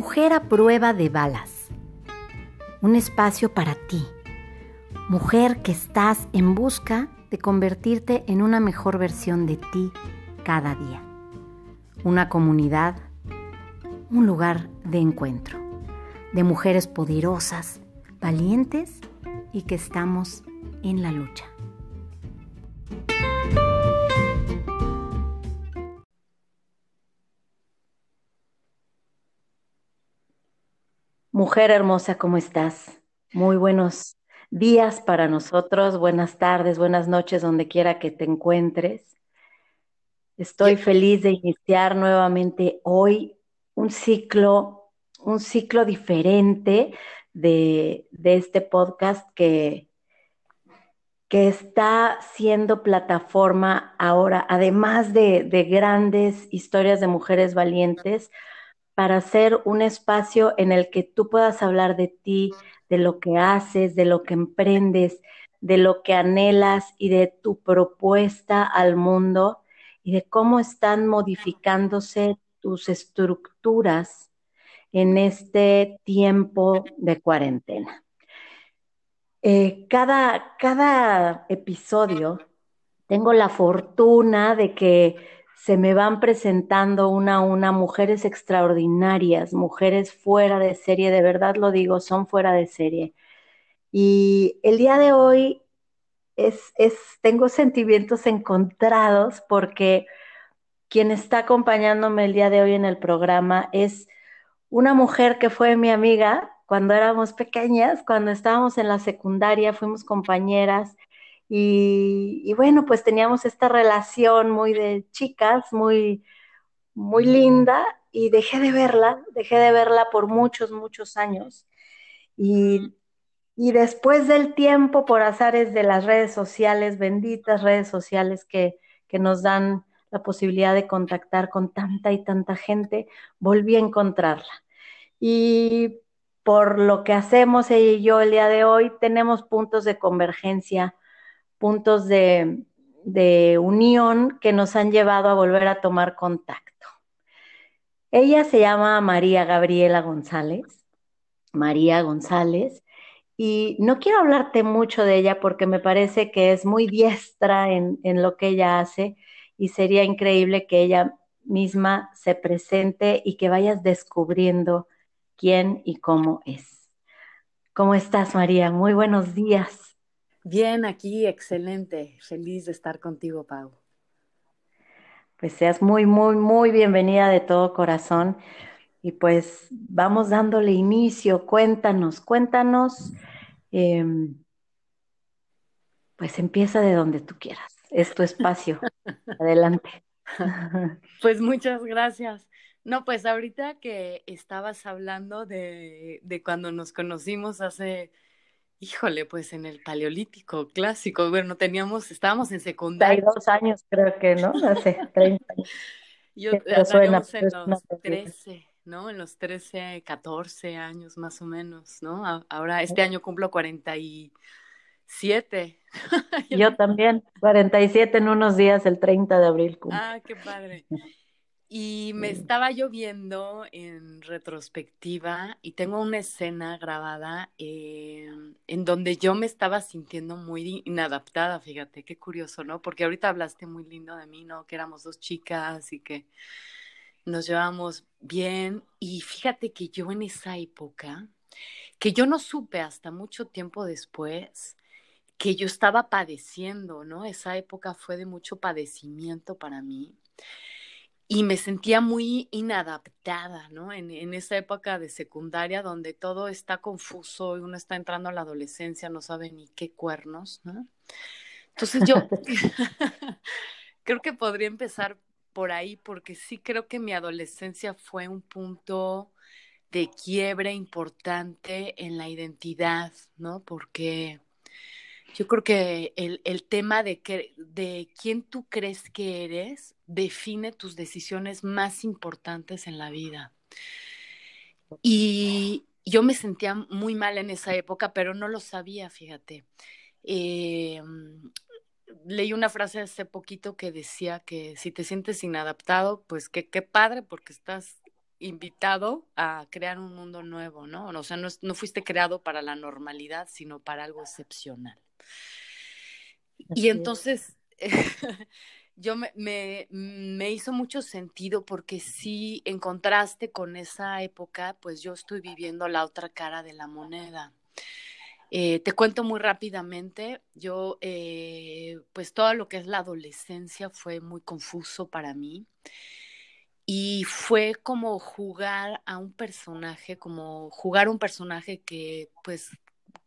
Mujer a prueba de balas. Un espacio para ti. Mujer que estás en busca de convertirte en una mejor versión de ti cada día. Una comunidad, un lugar de encuentro, de mujeres poderosas, valientes y que estamos en la lucha. Mujer hermosa, ¿cómo estás? Muy buenos días para nosotros, buenas tardes, buenas noches, donde quiera que te encuentres. Estoy feliz de iniciar nuevamente hoy un ciclo, un ciclo diferente de, este podcast que, que está siendo plataforma ahora, además de, de grandes historias de mujeres valientes, para hacer un espacio en el que tú puedas hablar de ti, de lo que haces, de lo que emprendes, de lo que anhelas y de tu propuesta al mundo y de cómo están modificándose tus estructuras en este tiempo de cuarentena. Eh, cada, cada episodio tengo la fortuna de que se me van presentando una a una mujeres extraordinarias, mujeres fuera de serie, de verdad lo digo, son fuera de serie. Y el día de hoy es, es, tengo sentimientos encontrados porque quien está acompañándome el día de hoy en el programa es una mujer que fue mi amiga cuando éramos pequeñas, cuando estábamos en la secundaria, fuimos compañeras y, bueno, pues teníamos esta relación muy de chicas, muy, muy linda, y dejé de verla, dejé de verla por muchos, muchos años. Y, y después del tiempo, por azares de las redes sociales, benditas redes sociales que, que nos dan la posibilidad de contactar con tanta y tanta gente, volví a encontrarla. Y por lo que hacemos ella y yo el día de hoy, tenemos puntos de convergencia puntos de, unión que nos han llevado a volver a tomar contacto. Ella se llama María Gabriela González, María González, y no quiero hablarte mucho de ella porque me parece que es muy diestra en, en lo que ella hace y sería increíble que ella misma se presente y que vayas descubriendo quién y cómo es. ¿Cómo estás, María? Muy buenos días. Bien, aquí, excelente. Feliz de estar contigo, Pau. Pues seas muy, muy, muy bienvenida de todo corazón. Y pues vamos dándole inicio. Cuéntanos, cuéntanos. Em, pues empieza de donde tú quieras. Es tu espacio. Adelante. Pues muchas gracias. No, pues ahorita que estabas hablando de, de cuando nos conocimos hace Híjole, pues en el paleolítico clásico, bueno, teníamos, estábamos en secundaria. Hay dos años creo que, ¿no? Hace 30 años. Yo suena, en los 13, ¿no? En los 13, 14 años más o menos, ¿no? Ahora, este año cumplo 47. Yo también, 47 en unos días, el 30 de abril cumplo. Ah, qué padre. Y me estaba lloviendo en retrospectiva y tengo una escena grabada eh, en donde yo me estaba sintiendo muy inadaptada, fíjate, qué curioso, ¿no? Porque ahorita hablaste muy lindo de mí, ¿no? Que éramos dos chicas y que nos llevamos bien. Y fíjate que yo en esa época, que yo no supe hasta mucho tiempo después, que yo estaba padeciendo, ¿no? Esa época fue de mucho padecimiento para mí y me sentía muy inadaptada, ¿no? En, en, esa época de secundaria donde todo está confuso y uno está entrando a la adolescencia, no sabe ni qué cuernos, ¿no? Entonces yo creo que podría empezar por ahí porque sí creo que mi adolescencia fue un punto de quiebre importante en la identidad, ¿no? Porque yo creo que el, el tema de, que, de quién tú crees que eres define tus decisiones más importantes en la vida. Y yo me sentía muy mal en esa época, pero no lo sabía, fíjate. Eh, leí una frase hace poquito que decía que si te sientes inadaptado, pues qué, padre, porque estás invitado a crear un mundo nuevo, ¿no? O sea, no, no fuiste creado para la normalidad, sino para algo excepcional. Y entonces, yo me, me, hizo mucho sentido porque sí, en contraste con esa época, pues yo estoy viviendo la otra cara de la moneda. Eh, te cuento muy rápidamente, yo, eh, pues todo lo que es la adolescencia fue muy confuso para mí y fue como jugar a un personaje, como jugar un personaje que, pues,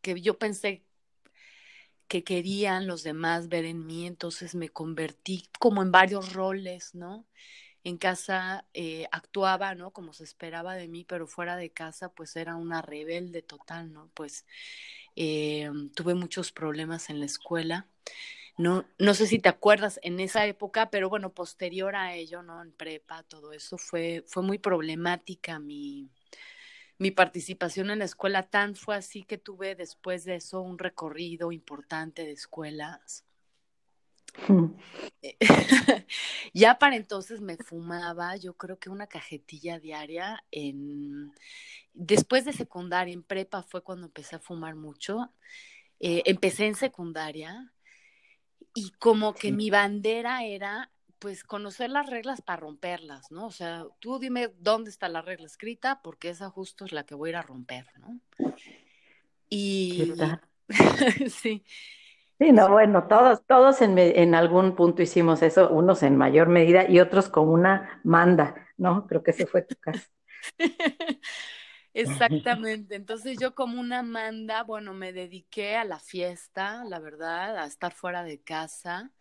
que yo pensé que querían los demás ver en mí, entonces me convertí como en varios roles, ¿no? En casa eh, actuaba, ¿no? Como se esperaba de mí, pero fuera de casa, pues era una rebelde total, ¿no? Pues eh, tuve muchos problemas en la escuela. No, no sé si te acuerdas en esa época, pero bueno, posterior a ello, ¿no? En prepa, todo eso fue, fue muy problemática mi, mi participación en la escuela. Tan fue así que tuve después de eso un recorrido importante de escuelas. ya para entonces me fumaba, yo creo que una cajetilla diaria en después de secundaria, en prepa fue cuando empecé a fumar mucho. Eh, empecé en secundaria y como que mi bandera era pues conocer las reglas para romperlas, ¿no? O sea, tú dime dónde está la regla escrita porque esa justo es la que voy a ir a romper, ¿no? Y sí. Sí, no, bueno, todos, todos en, en, algún punto hicimos eso, unos en mayor medida y otros con una manda, ¿no? Creo que ese fue tu caso. Exactamente. Entonces yo como una manda, bueno, me dediqué a la fiesta, la verdad, a estar fuera de casa,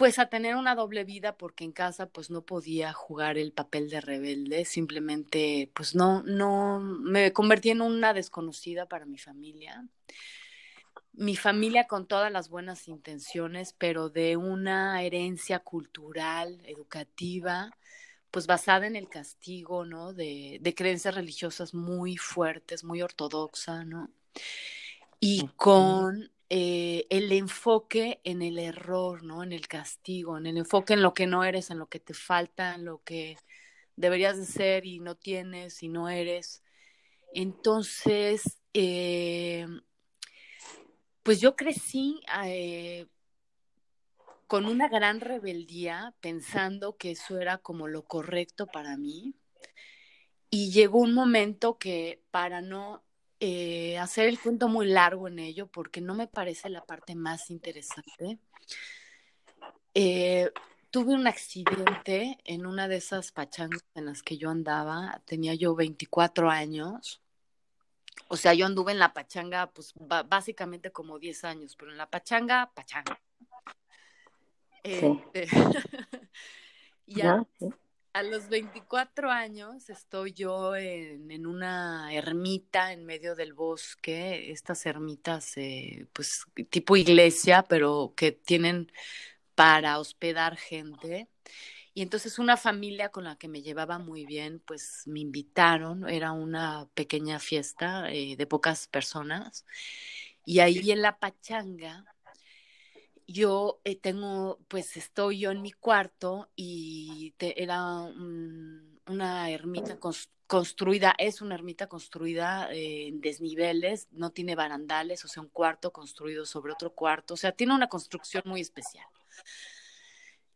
pues a tener una doble vida porque en casa pues no podía jugar el papel de rebelde, simplemente pues no, no, me convertí en una desconocida para mi familia mi familia con todas las buenas intenciones, pero de una herencia cultural, educativa, pues basada en el castigo, ¿no? De, de creencias religiosas muy fuertes, muy ortodoxa, ¿no? Y con eh, el enfoque en el error, ¿no? En el castigo, en el enfoque en lo que no eres, en lo que te falta, en lo que deberías de ser y no tienes y no eres. Entonces, eh, pues yo crecí eh, con una gran rebeldía, pensando que eso era como lo correcto para mí. Y llegó un momento que para no eh, hacer el cuento muy largo en ello, porque no me parece la parte más interesante, eh, tuve un accidente en una de esas pachangas en las que yo andaba, tenía yo 24 años. O sea, yo anduve en la pachanga, pues básicamente como 10 años, pero en la pachanga, pachanga. Este, ya a los 24 años estoy yo en, una ermita en medio del bosque, estas ermitas, eh, pues tipo iglesia, pero que tienen para hospedar gente. Y entonces una familia con la que me llevaba muy bien, pues me invitaron, era una pequeña fiesta eh, de pocas personas. Y ahí en la pachanga, yo eh, tengo, pues estoy yo en mi cuarto y era una ermita construida, es una ermita construida eh, en desniveles, no tiene barandales, o sea, un cuarto construido sobre otro cuarto, o sea, tiene una construcción muy especial.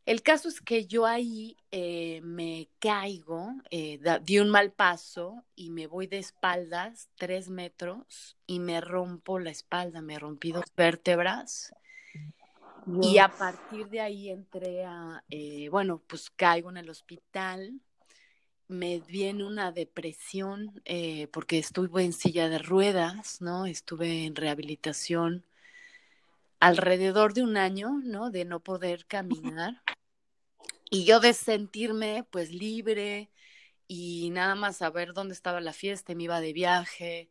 El caso es que yo ahí eh, me caigo, di un mal paso y me voy de espaldas tres metros y me rompo la espalda, me rompí dos vértebras. Y a partir de ahí entré a, eh, bueno, pues caigo en el hospital, me viene una depresión porque estuve en silla de ruedas, ¿no? Estuve en rehabilitación alrededor de un año, ¿no? De no poder caminar. Y yo de sentirme pues libre y nada más saber dónde estaba la fiesta, me iba de viaje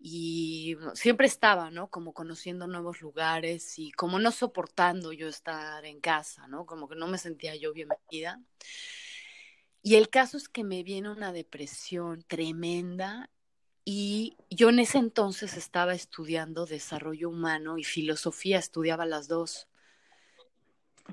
y siempre estaba, ¿no? Como conociendo nuevos lugares y como no soportando yo estar en casa, ¿no? Como que no me sentía yo bienvenida. Y el caso es que me viene una depresión tremenda y yo en ese entonces estaba estudiando desarrollo humano y filosofía, estudiaba las dos.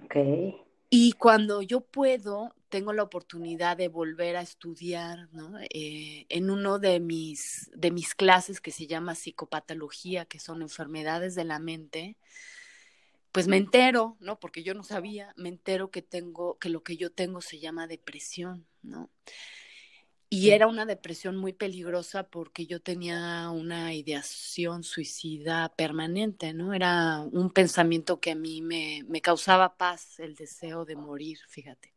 Ok. Y cuando yo puedo tengo la oportunidad de volver a estudiar, ¿no? Eh, en uno de mis, de mis clases que se llama psicopatología, que son enfermedades de la mente, pues me entero, ¿no? Porque yo no sabía, me entero que tengo, que lo que yo tengo se llama depresión, ¿no? Y era una depresión muy peligrosa porque yo tenía una ideación suicida permanente, ¿no? Era un pensamiento que a mí me, me causaba paz, el deseo de morir, fíjate.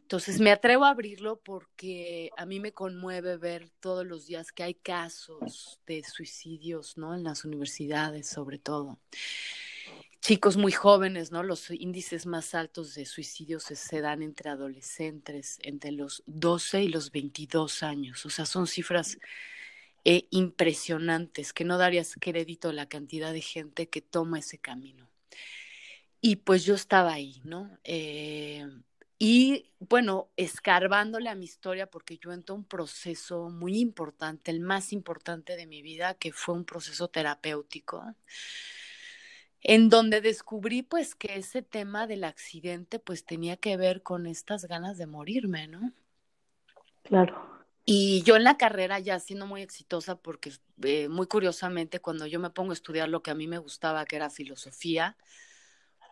Entonces me atrevo a abrirlo porque a mí me conmueve ver todos los días que hay casos de suicidios, ¿no? En las universidades, sobre todo chicos muy jóvenes, ¿no? Los índices más altos de suicidios se, dan entre adolescentes, entre los 12 y los 22 años. O sea, son cifras eh, impresionantes que no darías crédito a la cantidad de gente que toma ese camino. Y pues yo estaba ahí, ¿no? Eh, y bueno, escarbándole a mi historia, porque yo entré un proceso muy importante, el más importante de mi vida, que fue un proceso terapéutico en donde descubrí pues que ese tema del accidente pues tenía que ver con estas ganas de morirme, ¿no? Claro. Y yo en la carrera ya siendo muy exitosa porque eh, muy curiosamente cuando yo me pongo a estudiar lo que a mí me gustaba que era filosofía,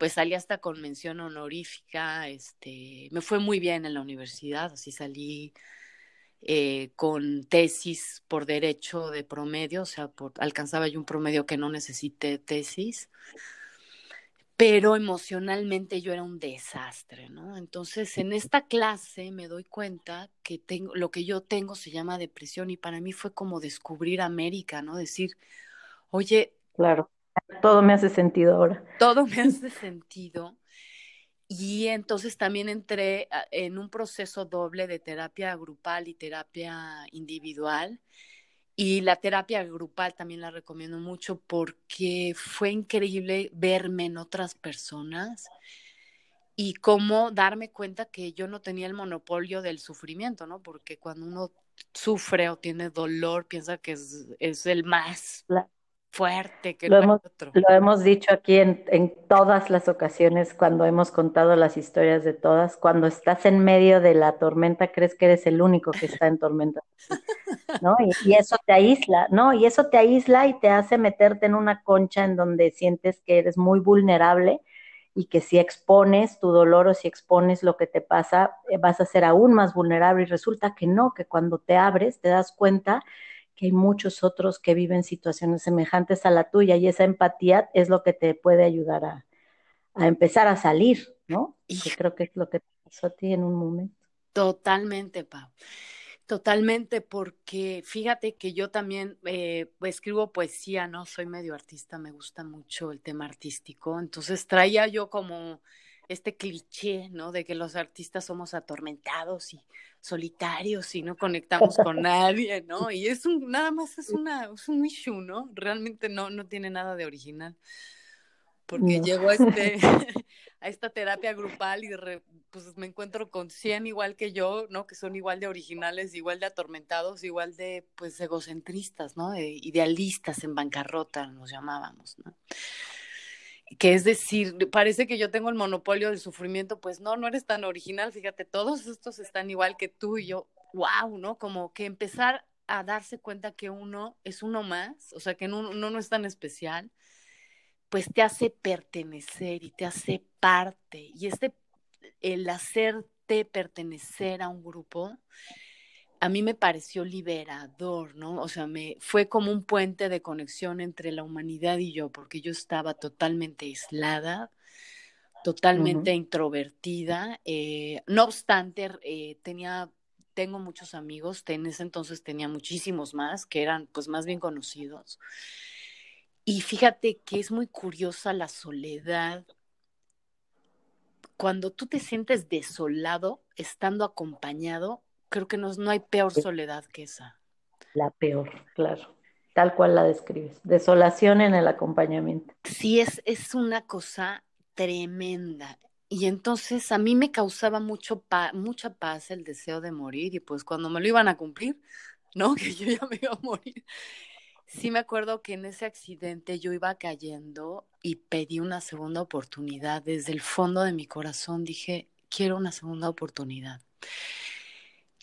pues salí hasta con mención honorífica, este, me fue muy bien en la universidad, así salí eh, con tesis por derecho de promedio, o sea, por, alcanzaba yo un promedio que no necesité tesis, pero emocionalmente yo era un desastre, ¿no? Entonces, en esta clase me doy cuenta que tengo, lo que yo tengo se llama depresión y para mí fue como descubrir América, ¿no? Decir, oye. Claro, todo me hace sentido ahora. Todo me hace sentido. Y entonces también entré en un proceso doble de terapia grupal y terapia individual. Y la terapia grupal también la recomiendo mucho porque fue increíble verme en otras personas y cómo darme cuenta que yo no tenía el monopolio del sufrimiento, ¿no? Porque cuando uno sufre o tiene dolor, piensa que es, es el más fuerte que lo hemos, Lo hemos dicho aquí en, en, todas las ocasiones cuando hemos contado las historias de todas. Cuando estás en medio de la tormenta, crees que eres el único que está en tormenta, ¿no? Y, y, eso te aísla, ¿no? Y eso te aísla y te hace meterte en una concha en donde sientes que eres muy vulnerable y que si expones tu dolor o si expones lo que te pasa, eh, vas a ser aún más vulnerable. Y resulta que no, que cuando te abres te das cuenta que hay muchos otros que viven situaciones semejantes a la tuya y esa empatía es lo que te puede ayudar a, empezar a salir, ¿no? Y creo que es lo que te pasó a ti en un momento. Totalmente, Pau. Totalmente, porque fíjate que yo también eh, escribo poesía, ¿no? Soy medio artista, me gusta mucho el tema artístico. Entonces traía yo como este cliché, ¿no? De que los artistas somos atormentados y solitarios y no conectamos con nadie, ¿no? Y es un, nada más es una, es un issue, ¿no? Realmente no, no tiene nada de original. Porque llego a este, a esta terapia grupal y pues me encuentro con 100 igual que yo, ¿no? Que son igual de originales, igual de atormentados, igual de, pues, egocentristas, ¿no? De idealistas en bancarrota, nos llamábamos, ¿no? Que es decir, parece que yo tengo el monopolio del sufrimiento, pues no, no eres tan original, fíjate, todos estos están igual que tú y yo, wow, ¿no? Como que empezar a darse cuenta que uno es uno más, o sea, que uno, no es tan especial, pues te hace pertenecer y te hace parte. Y este, el hacerte pertenecer a un grupo, a mí me pareció liberador, ¿no? O sea, me fue como un puente de conexión entre la humanidad y yo, porque yo estaba totalmente aislada, totalmente introvertida. Eh, no obstante, eh, tenía, tengo muchos amigos, en ese entonces tenía muchísimos más, que eran pues más bien conocidos. Y fíjate que es muy curiosa la soledad. Cuando tú te sientes desolado, estando acompañado, creo que no, no hay peor soledad que esa. La peor, claro. Tal cual la describes. Desolación en el acompañamiento. Sí, es, es una cosa tremenda. Y entonces a mí me causaba mucho mucha paz el deseo de morir y pues cuando me lo iban a cumplir, ¿no? Que yo ya me iba a morir. Sí me acuerdo que en ese accidente yo iba cayendo y pedí una segunda oportunidad. Desde el fondo de mi corazón dije, quiero una segunda oportunidad.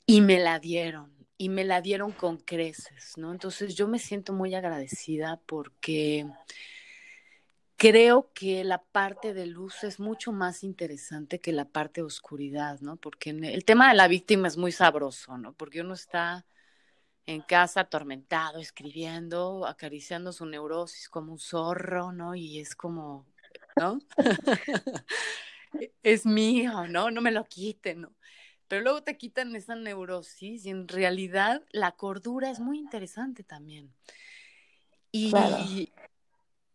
Y me la dieron, y me la dieron con creces, ¿no? Entonces yo me siento muy agradecida porque creo que la parte de luz es mucho más interesante que la parte de oscuridad, ¿no? Porque el tema de la víctima es muy sabroso, ¿no? Porque uno está en casa atormentado, escribiendo, acariciando su neurosis como un zorro, ¿no? Y es como, ¿no? es mío, ¿no? No me lo quiten, ¿no? Pero luego te quitan esa neurosis y en realidad la cordura es muy interesante también. Y,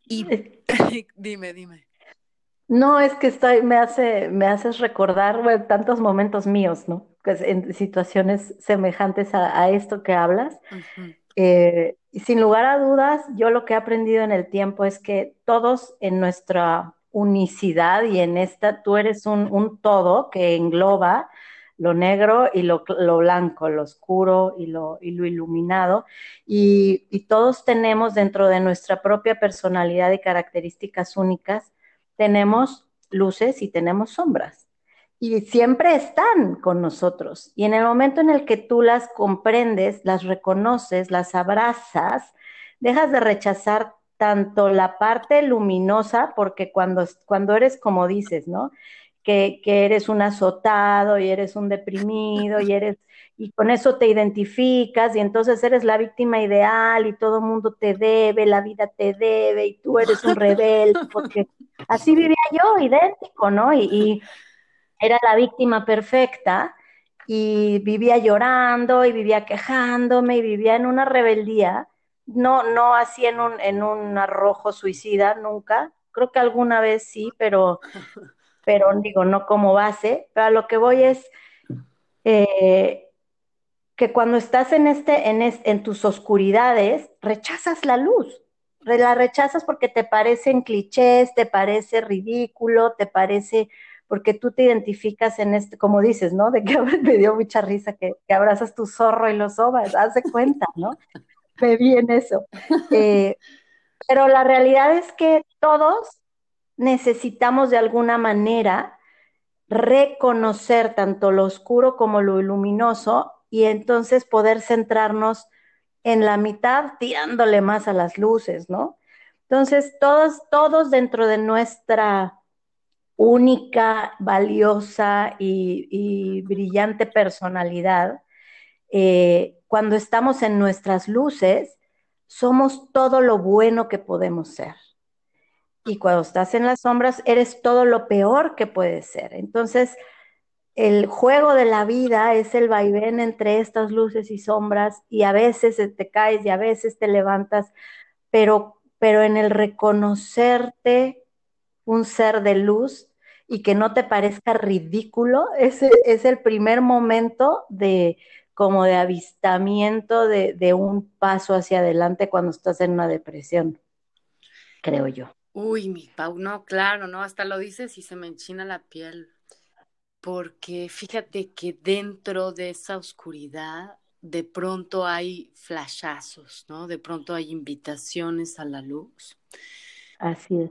y dime, dime. No, es que estoy, me hace, me haces recordar tantos momentos míos, ¿no? Pues en situaciones semejantes a, esto que hablas. Eh, y sin lugar a dudas, yo lo que he aprendido en el tiempo es que todos en nuestra unicidad y en esta, tú eres un, un todo que engloba lo negro y lo, blanco, lo oscuro y lo, y lo iluminado. Y, y, todos tenemos dentro de nuestra propia personalidad y características únicas, tenemos luces y tenemos sombras. Y siempre están con nosotros. Y en el momento en el que tú las comprendes, las reconoces, las abrazas, dejas de rechazar tanto la parte luminosa, porque cuando, cuando eres como dices, ¿no? Que, eres un azotado y eres un deprimido y eres y con eso te identificas y entonces eres la víctima ideal y todo el mundo te debe, la vida te debe y tú eres un rebelde, porque así vivía yo, idéntico, ¿no? Y, era la víctima perfecta y vivía llorando y vivía quejándome y vivía en una rebeldía, no, no así en un arrojo suicida, nunca, creo que alguna vez sí, pero pero digo, no como base, pero a lo que voy es eh, que cuando estás en, este, en, en tus oscuridades, rechazas la luz, la rechazas porque te parecen clichés, te parece ridículo, te parece porque tú te identificas en este, como dices, ¿no? De que me dio mucha risa que, abrazas tu zorro y lo sobas, haz de cuenta, ¿no? Me vi en eso. Eh, pero la realidad es que todos necesitamos de alguna manera reconocer tanto lo oscuro como lo luminoso y entonces poder centrarnos en la mitad tirándole más a las luces, ¿no? Entonces, todos, todos dentro de nuestra única, valiosa y, brillante personalidad, eh, cuando estamos en nuestras luces, somos todo lo bueno que podemos ser y cuando estás en las sombras eres todo lo peor que puedes ser. Entonces, el juego de la vida es el vaivén entre estas luces y sombras y a veces te caes y a veces te levantas, pero, pero en el reconocerte un ser de luz y que no te parezca ridículo, ese es el primer momento de como de avistamiento de, de un paso hacia adelante cuando estás en una depresión, creo yo. Uy, mi Pau, no, claro, no, hasta lo dices y se me enchina la piel, porque fíjate que dentro de esa oscuridad de pronto hay flashazos, ¿no? De pronto hay invitaciones a la luz. Así es.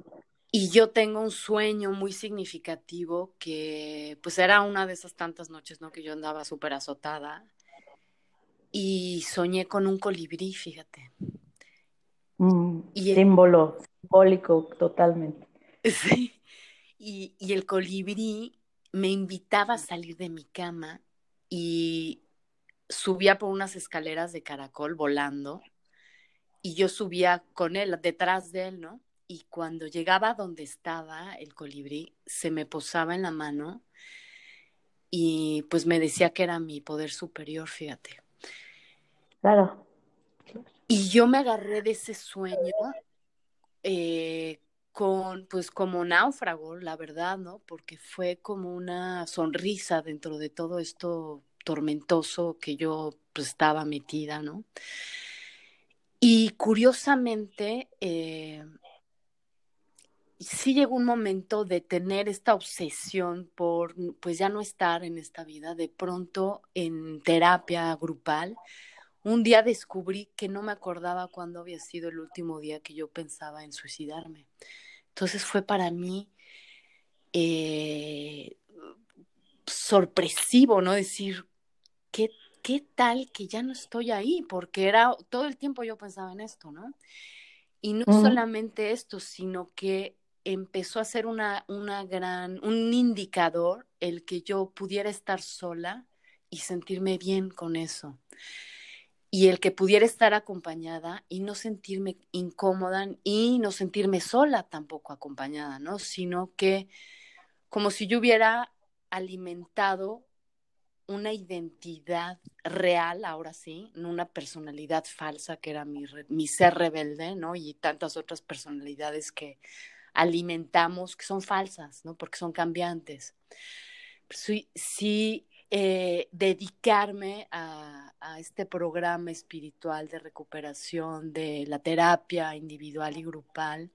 Y yo tengo un sueño muy significativo que pues era una de esas tantas noches, ¿no? Que yo andaba súper azotada y soñé con un colibrí, fíjate. Mm, y símbolo simbólico totalmente. Sí, y, y el colibrí me invitaba a salir de mi cama y subía por unas escaleras de caracol volando y yo subía con él, detrás de él, ¿no? Y cuando llegaba donde estaba el colibrí, se me posaba en la mano y pues me decía que era mi poder superior, fíjate. Claro. Y yo me agarré de ese sueño eh, con, pues como náufrago, la verdad, ¿no? Porque fue como una sonrisa dentro de todo esto tormentoso que yo pues, estaba metida, ¿no? Y curiosamente, eh, sí llegó un momento de tener esta obsesión por, pues ya no estar en esta vida, de pronto en terapia grupal, un día descubrí que no me acordaba cuándo había sido el último día que yo pensaba en suicidarme. Entonces fue para mí, eh, sorpresivo, ¿no? Decir, ¿qué, ¿qué tal que ya no estoy ahí? Porque era, todo el tiempo yo pensaba en esto, ¿no? Y no solamente esto, sino que empezó a ser una, una gran, un indicador el que yo pudiera estar sola y sentirme bien con eso. Y el que pudiera estar acompañada y no sentirme incómoda y no sentirme sola tampoco acompañada, ¿no? Sino que como si yo hubiera alimentado una identidad real, ahora sí, no una personalidad falsa que era mi, mi ser rebelde, ¿no? Y tantas otras personalidades que alimentamos que son falsas, ¿no? Porque son cambiantes. Sí, sí eh, dedicarme a, este programa espiritual de recuperación de la terapia individual y grupal,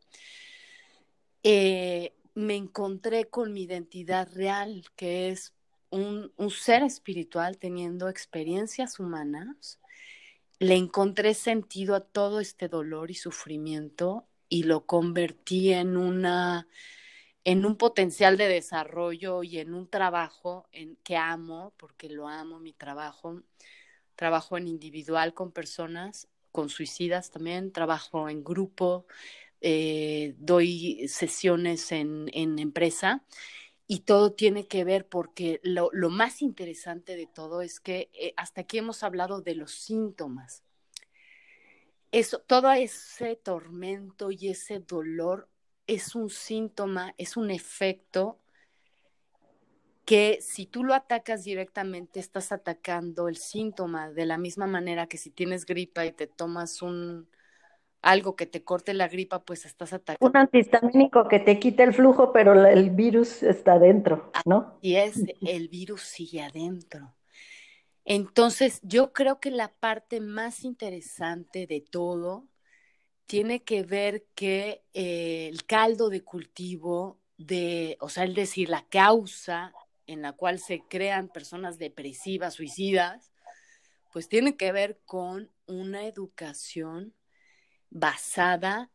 eh, me encontré con mi identidad real, que es un, un ser espiritual teniendo experiencias humanas. Le encontré sentido a todo este dolor y sufrimiento y lo convertí en una en un potencial de desarrollo y en un trabajo que amo, porque lo amo, mi trabajo. Trabajo en individual con personas, con suicidas también, trabajo en grupo, eh, doy sesiones en, en, empresa y todo tiene que ver porque lo, lo más interesante de todo es que eh, hasta aquí hemos hablado de los síntomas, eso, todo ese tormento y ese dolor es un síntoma, es un efecto que si tú lo atacas directamente, estás atacando el síntoma de la misma manera que si tienes gripa y te tomas un algo que te corte la gripa, pues estás atacando. Un antihistamínico que te quite el flujo, pero el virus está adentro, ¿no? Y es, el virus sigue adentro. Entonces, yo creo que la parte más interesante de todo tiene que ver que eh, el caldo de cultivo de, o sea, es decir, la causa en la cual se crean personas depresivas, suicidas, pues tiene que ver con una educación basada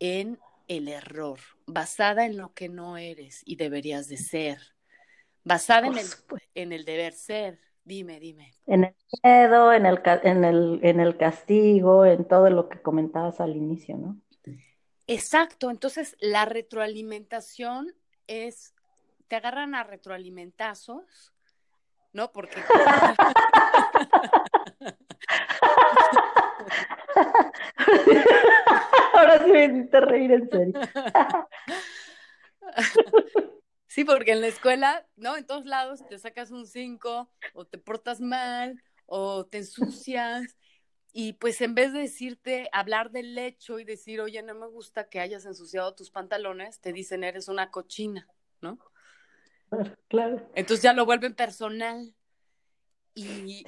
en el error, basada en lo que no eres y deberías de ser, basada en el, en el deber ser, Dime, dime. En el miedo, en el, en el, en el castigo, en todo lo que comentabas al inicio, ¿no? Exacto, entonces la retroalimentación es, te agarran a retroalimentazos, ¿no? Porque... Ahora sí me hiciste reír en serio. Sí, porque en la escuela, ¿no? En todos lados te sacas un 5 o te portas mal o te ensucias y pues en vez de decirte, hablar del hecho y decir, oye, no me gusta que hayas ensuciado tus pantalones, te dicen, eres una cochina, ¿no? Claro. Entonces ya lo vuelven personal. Y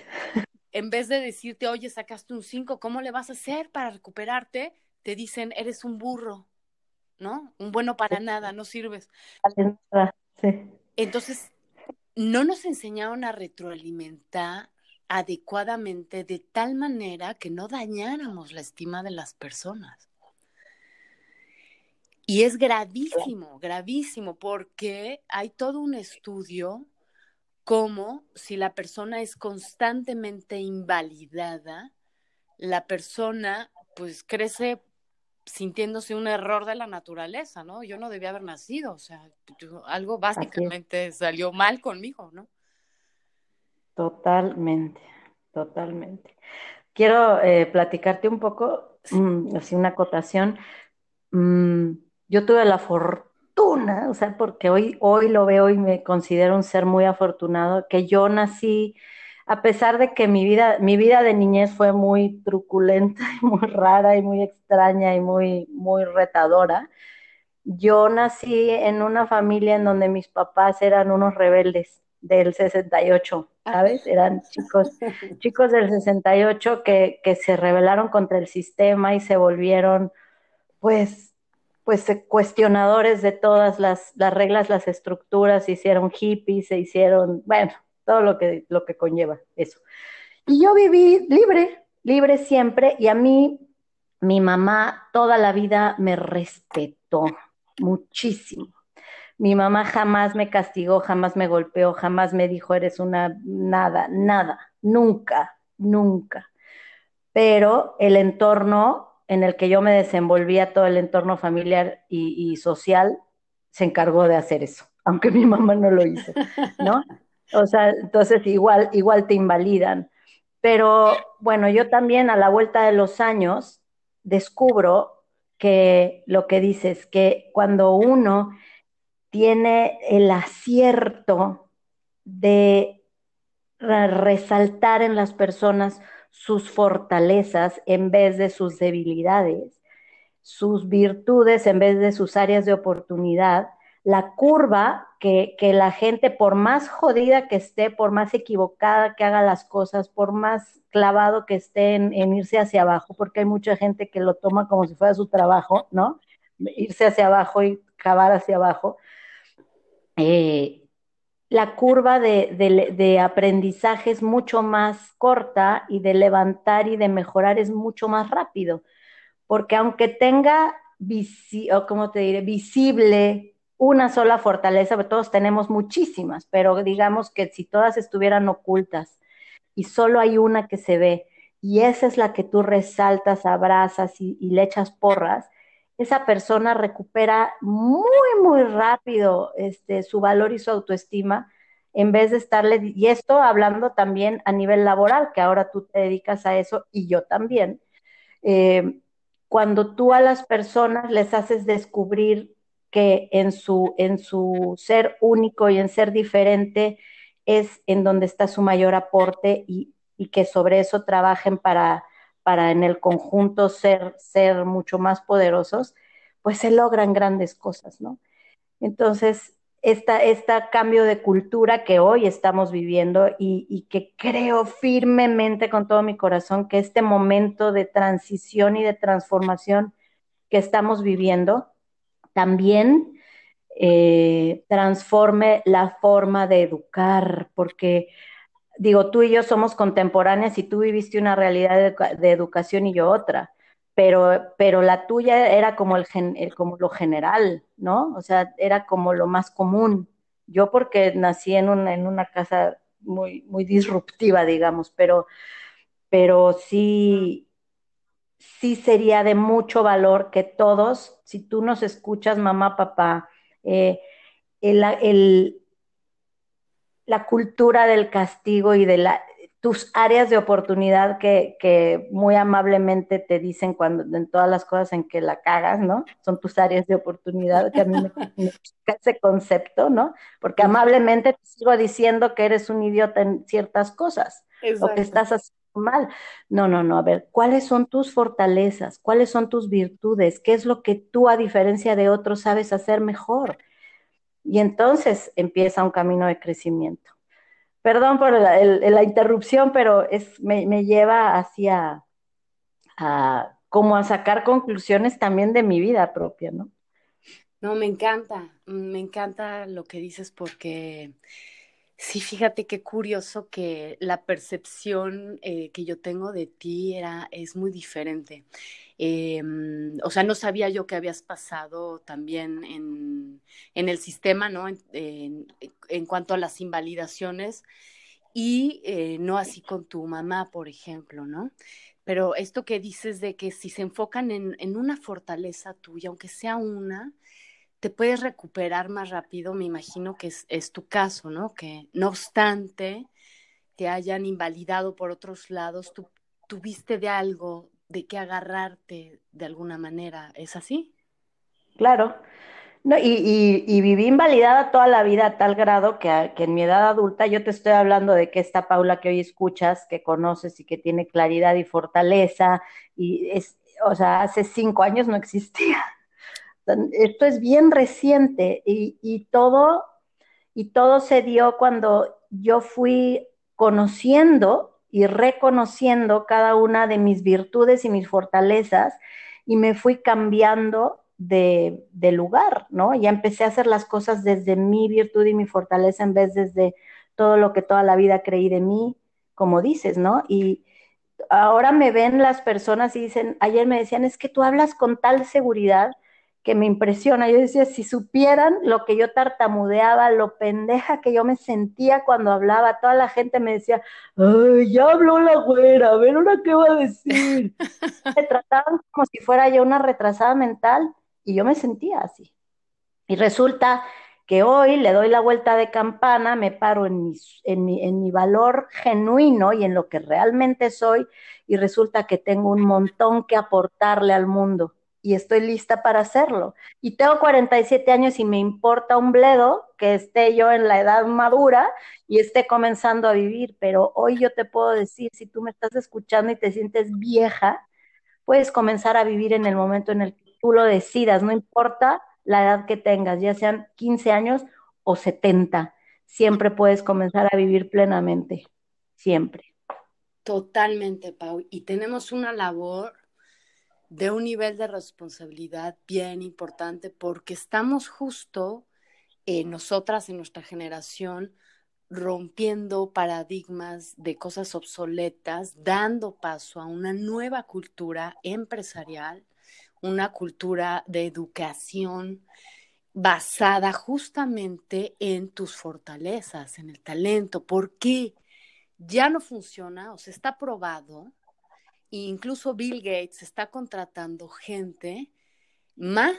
en vez de decirte, oye, sacaste un 5, ¿cómo le vas a hacer para recuperarte? Te dicen, eres un burro, ¿no? Un bueno para nada, no sirves. Entonces, no nos enseñaron a retroalimentar adecuadamente de tal manera que no dañáramos la estima de las personas. Y es gravísimo, gravísimo, porque hay todo un estudio como si la persona es constantemente invalidada, la persona pues crece sintiéndose un error de la naturaleza, ¿no? Yo no debía haber nacido, o sea, algo básicamente salió mal conmigo, ¿no? Totalmente, totalmente. Quiero eh, platicarte un poco, mm, así una acotación. Mm, yo tuve la fortuna, o sea, porque hoy, hoy lo veo y me considero un ser muy afortunado, que yo nací a pesar de que mi vida, mi vida de niñez fue muy truculenta y muy rara y muy extraña y muy, muy retadora, yo nací en una familia en donde mis papás eran unos rebeldes del 68, ¿sabes? Eran chicos, chicos del 68 que, que se rebelaron contra el sistema y se volvieron, pues, pues cuestionadores de todas las, las reglas, las estructuras, se hicieron hippies, se hicieron, bueno, todo lo que, lo que conlleva eso. Y yo viví libre, libre siempre, y a mí mi mamá toda la vida me respetó muchísimo. Mi mamá jamás me castigó, jamás me golpeó, jamás me dijo eres una nada, nada, nunca, nunca. Pero el entorno en el que yo me desenvolvía, todo el entorno familiar y, y social, se encargó de hacer eso, aunque mi mamá no lo hizo, ¿no? O sea, entonces igual, igual te invalidan. Pero bueno, yo también a la vuelta de los años descubro que lo que dices, que cuando uno tiene el acierto de resaltar en las personas sus fortalezas en vez de sus debilidades, sus virtudes en vez de sus áreas de oportunidad, la curva que, la gente, por más jodida que esté, por más equivocada que haga las cosas, por más clavado que esté en, irse hacia abajo, porque hay mucha gente que lo toma como si fuera su trabajo, ¿no? Irse hacia abajo y cavar hacia abajo. Eh, la curva de, de, aprendizaje es mucho más corta y de levantar y de mejorar es mucho más rápido, porque aunque tenga, o como te diré, visible una sola fortaleza, todos tenemos muchísimas, pero digamos que si todas estuvieran ocultas y solo hay una que se ve, y esa es la que tú resaltas, abrazas y, le echas porras, esa persona recupera muy, muy rápido este, su valor y su autoestima en vez de estarle, y esto hablando también a nivel laboral, que ahora tú te dedicas a eso y yo también, eh, cuando tú a las personas les haces descubrir que en su, en su ser único y en ser diferente es en donde está su mayor aporte y, que sobre eso trabajen para, para en el conjunto ser, ser mucho más poderosos, pues se logran grandes cosas, ¿no? Entonces, esta, este cambio de cultura que hoy estamos viviendo y, y, que creo firmemente con todo mi corazón que este momento de transición y de transformación que estamos viviendo también eh, transforme la forma de educar, porque digo, tú y yo somos contemporáneas y tú viviste una realidad de, educación y yo otra, pero, pero la tuya era como, el, como lo general, ¿no? O sea, era como lo más común. Yo porque nací en una, en una casa muy, muy disruptiva, digamos, pero, pero sí, sí sería de mucho valor que todos, si tú nos escuchas, mamá, papá, eh, la cultura del castigo y de la, tus áreas de oportunidad que, muy amablemente te dicen cuando en todas las cosas en que la cagas, ¿no? Son tus áreas de oportunidad, que a mí me, gusta ese concepto, ¿no? Porque amablemente te sigo diciendo que eres un idiota en ciertas cosas o que estás haciendo mal. No, no, no, a ver, ¿cuáles son tus fortalezas? ¿Cuáles son tus virtudes? ¿Qué es lo que tú, a diferencia de otros, sabes hacer mejor? Y entonces empieza un camino de crecimiento. Perdón por la, interrupción, pero es, me, lleva hacia a, como a sacar conclusiones también de mi vida propia, ¿no? No, me encanta, me encanta lo que dices porque Sí, fíjate qué curioso que la percepción eh, que yo tengo de ti era, es muy diferente. Em, o sea, no sabía yo que habías pasado también en, el sistema, ¿no? En, cuanto a las invalidaciones y eh, no así con tu mamá, por ejemplo, ¿no? Pero esto que dices de que si se enfocan en, en una fortaleza tuya, aunque sea una, te puedes recuperar más rápido, me imagino que es, tu caso, ¿no? Que no obstante te hayan invalidado por otros lados, tú tuviste de algo de qué agarrarte de alguna manera, ¿es así? Claro. No, y, y, viví invalidada toda la vida a tal grado que, que, en mi edad adulta yo te estoy hablando de que esta Paula que hoy escuchas, que conoces y que tiene claridad y fortaleza, y es, o sea, hace cinco años no existía esto es bien reciente y, todo, y todo se dio cuando yo fui conociendo y reconociendo cada una de mis virtudes y mis fortalezas y me fui cambiando de, lugar, ¿no? Ya empecé a hacer las cosas desde mi virtud y mi fortaleza en vez desde todo lo que toda la vida creí de mí, como dices, ¿no? Y ahora me ven las personas y dicen, ayer me decían, es que tú hablas con tal seguridad que me impresiona. Yo decía, si supieran lo que yo tartamudeaba, lo pendeja que yo me sentía cuando hablaba, toda la gente me decía, ay, ya habló la güera, a ver ahora qué va a decir. me trataban como si fuera yo una retrasada mental y yo me sentía así. Y resulta que hoy le doy la vuelta de campana, me paro en mi, en mi, en mi valor genuino y en lo que realmente soy y resulta que tengo un montón que aportarle al mundo y estoy lista para hacerlo. Y tengo 47 años y me importa un bledo que esté yo en la edad madura y esté comenzando a vivir, pero hoy yo te puedo decir, si tú me estás escuchando y te sientes vieja, puedes comenzar a vivir en el momento en el que tú lo decidas, no importa la edad que tengas, ya sean 15 años o 70, siempre puedes comenzar a vivir plenamente, siempre. Totalmente, Pau. Y tenemos una labor de un nivel de responsabilidad bien importante porque estamos justo eh, nosotras en nuestra generación rompiendo paradigmas de cosas obsoletas, dando paso a una nueva cultura empresarial, una cultura de educación basada justamente en tus fortalezas, en el talento. ¿Por qué? Ya no funciona, o sea, está probado incluso Bill Gates está contratando gente más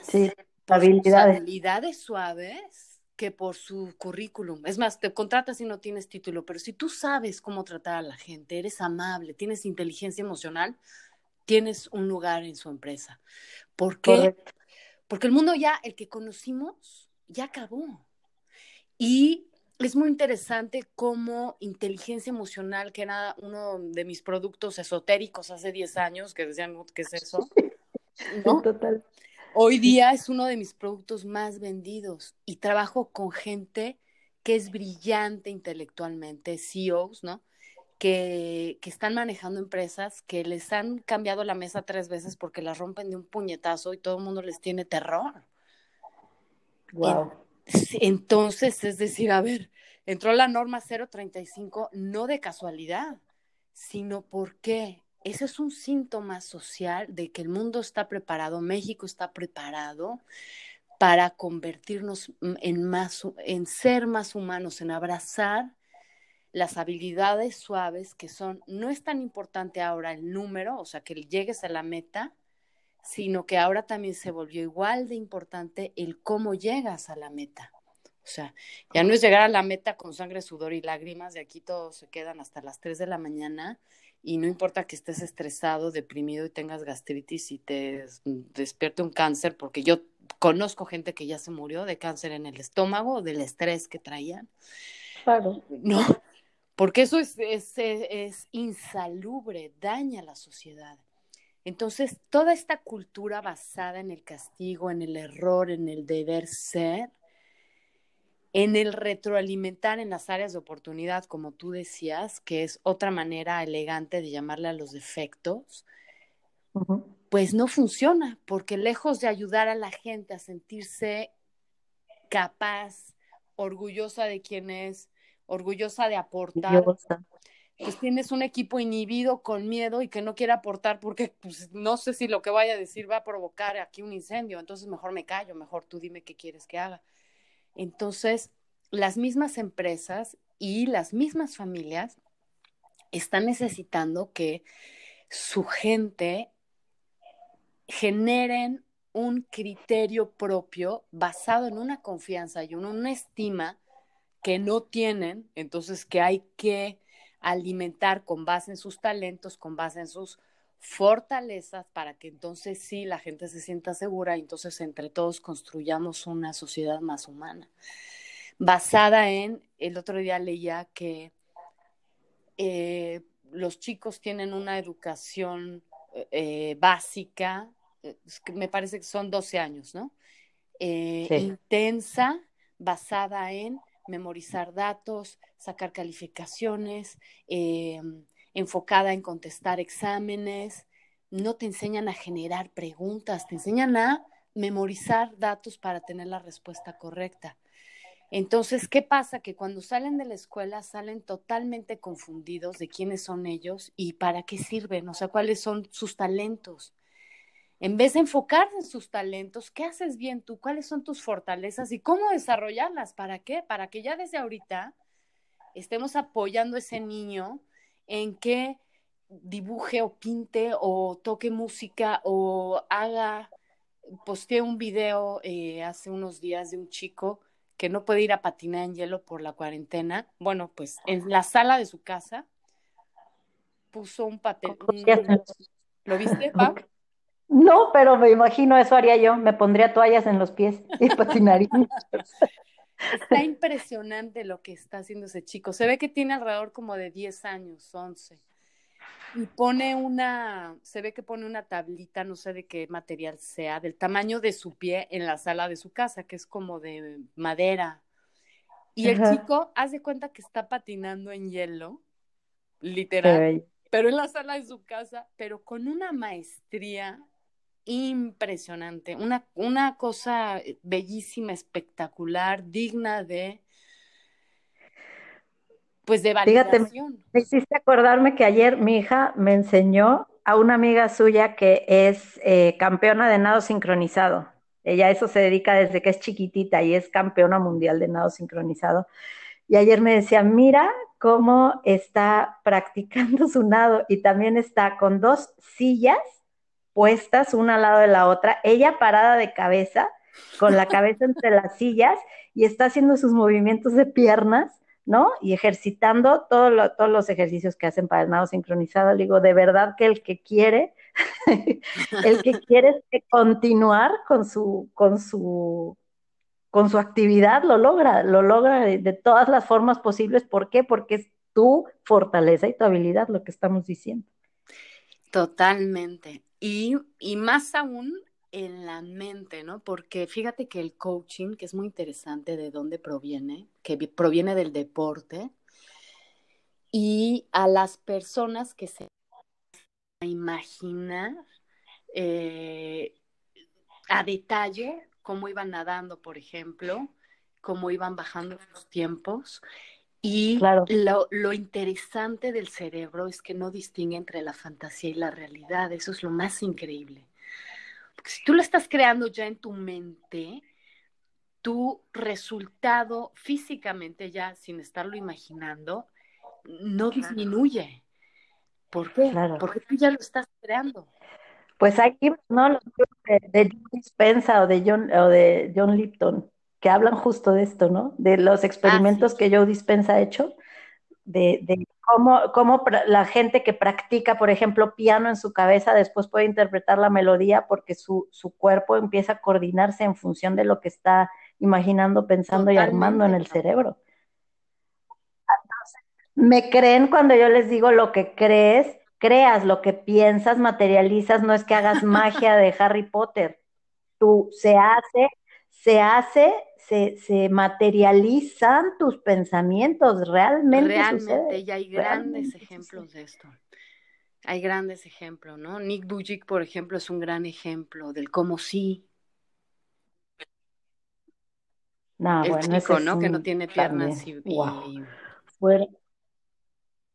por habilidades. suaves que por su currículum. Es más, te contratas y no tienes título, pero si tú sabes cómo tratar a la gente, eres amable, tienes inteligencia emocional, tienes un lugar en su empresa. ¿Por qué? Porque el mundo ya, el que conocimos, ya acabó. Y es muy interesante cómo inteligencia emocional, que era uno de mis productos esotéricos hace 10 años, que decían, ¿qué es eso? Total. Hoy día es uno de mis productos más vendidos y trabajo con gente que es brillante intelectualmente, CEOs, ¿no? Que, que, están manejando empresas que les han cambiado la mesa tres veces porque las rompen de un puñetazo y todo el mundo les tiene terror. Wow. Entonces, es decir, a ver, entró la norma 035 no de casualidad, sino porque ese es un síntoma social de que el mundo está preparado, México está preparado para convertirnos en más en ser más humanos, en abrazar las habilidades suaves que son no es tan importante ahora el número, o sea, que llegues a la meta, sino que ahora también se volvió igual de importante el cómo llegas a la meta. O sea, ya no es llegar a la meta con sangre, sudor y lágrimas, de aquí todos se quedan hasta las 3 de la mañana y no importa que estés estresado, deprimido y tengas gastritis y te despierte un cáncer, porque yo conozco gente que ya se murió de cáncer en el estómago, del estrés que traían. Claro. No, porque eso es, es, es insalubre, daña a la sociedad. Entonces, toda esta cultura basada en el castigo, en el error, en el deber ser, en el retroalimentar en las áreas de oportunidad, como tú decías, que es otra manera elegante de llamarle a los defectos, pues no funciona, porque lejos de ayudar a la gente a sentirse capaz, orgullosa de quién es, orgullosa de aportar, pues tienes un equipo inhibido con miedo y que no quiere aportar porque pues, no sé si lo que vaya a decir va a provocar aquí un incendio, entonces mejor me callo, mejor tú dime qué quieres que haga. Entonces, las mismas empresas y las mismas familias están necesitando que su gente generen un criterio propio basado en una confianza y una estima que no tienen, entonces que hay que alimentar con base en sus talentos, con base en sus fortalezas, para que entonces sí la gente se sienta segura y entonces entre todos construyamos una sociedad más humana. Basada en, el otro día leía que eh, los chicos tienen una educación eh, básica, me parece que son 12 años, ¿no? Eh, intensa, basada en memorizar datos, sacar calificaciones, eh, enfocada en contestar exámenes. No te enseñan a generar preguntas, te enseñan a memorizar datos para tener la respuesta correcta. Entonces, ¿qué pasa? Que cuando salen de la escuela salen totalmente confundidos de quiénes son ellos y para qué sirven, o sea, cuáles son sus talentos. En vez de enfocarse en sus talentos, ¿qué haces bien tú? ¿Cuáles son tus fortalezas y cómo desarrollarlas? ¿Para qué? Para que ya desde ahorita estemos apoyando a ese niño en que dibuje o pinte o toque música o haga, posteé un video eh, hace unos días de un chico que no puede ir a patinar en hielo por la cuarentena. Bueno, pues en la sala de su casa puso un papel. ¿Lo viste, Pau? No, pero me imagino eso haría yo. Me pondría toallas en los pies y patinaría. Está impresionante lo que está haciendo ese chico. Se ve que tiene alrededor como de 10 años, 11. Y pone una, se ve que pone una tablita, no sé de qué material sea, del tamaño de su pie en la sala de su casa, que es como de madera. Y el chico hace cuenta que está patinando en hielo, literal, pero en la sala de su casa, pero con una maestría impresionante, una, una cosa bellísima, espectacular, digna de pues de validación. Fíjate, me hiciste acordarme que ayer mi hija me enseñó a una amiga suya que es eh, campeona de nado sincronizado. Ella a eso se dedica desde que es chiquitita y es campeona mundial de nado sincronizado. Y ayer me decía, mira cómo está practicando su nado y también está con dos sillas puestas una al lado de la otra, ella parada de cabeza, con la cabeza entre las sillas y está haciendo sus movimientos de piernas, ¿no? Y ejercitando todos los ejercicios que hacen para el nado sincronizado. Le digo, de verdad que el que quiere, el que quiere continuar con su, con su, con su actividad, lo logra, lo logra de todas las formas posibles. ¿Por qué? Porque es tu fortaleza y tu habilidad lo que estamos diciendo. Totalmente. Y, más aún en la mente, ¿no? Porque fíjate que el coaching, que es muy interesante de dónde proviene, que proviene del deporte, y a las personas que se imaginar eh, a detalle cómo iban nadando, por ejemplo, cómo iban bajando los tiempos. Y lo, lo, interesante del cerebro es que no distingue entre la fantasía y la realidad. Eso es lo más increíble si tú lo estás creando ya en tu mente, tu resultado físicamente ya sin estarlo imaginando no disminuye. ¿Por qué? Porque tú ya lo estás creando. Pues aquí, ¿no? Los de, de John Dispensa o de John, o de John Lipton, que hablan justo de esto, ¿no? De los experimentos ah, que Joe Dispensa ha hecho, de, de cómo, la gente que practica, por ejemplo, piano en su cabeza, después puede interpretar la melodía porque su, cuerpo empieza a coordinarse en función de lo que está imaginando, pensando y armando en el cerebro. me creen cuando yo les digo lo que crees, creas, lo que piensas, materializas, no es que hagas magia de Harry Potter. Tú se hace, se hace se, materializan tus pensamientos, realmente. Realmente, y hay grandes ejemplos de esto. Hay grandes ejemplos, ¿no? Nick Bujic, por ejemplo, es un gran ejemplo del cómo sí. No, el chico, ¿no? Que no tiene piernas y, Fuera.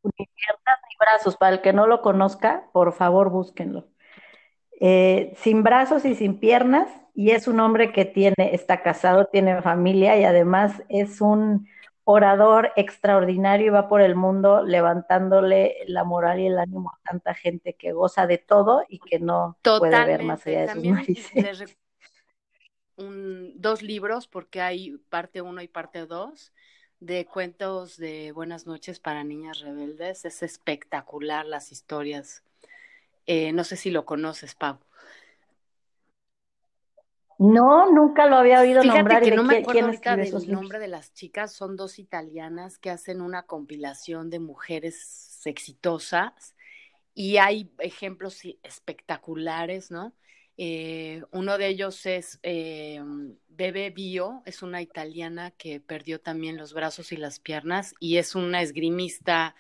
Ni piernas ni brazos. Para el que no lo conozca, por favor, búsquenlo. Eh, sin brazos y sin piernas, y es un hombre que tiene, está casado, tiene familia y además es un orador extraordinario y va por el mundo levantándole la moral y el ánimo a tanta gente que goza de todo y que no puede ver más allá de sus narices. dos libros, porque hay parte uno y parte dos, de cuentos de Buenas noches para niñas rebeldes. Es espectacular las historias eh, no sé si lo conoces, Pau. No, nunca lo había oído Fíjate que no me acuerdo ahorita del nombre de las chicas, son dos italianas que hacen una compilación de mujeres exitosas y hay ejemplos espectaculares, ¿no? Eh, uno de ellos es eh, Bebe Bio, es una italiana que perdió también los brazos y las piernas y es una esgrimista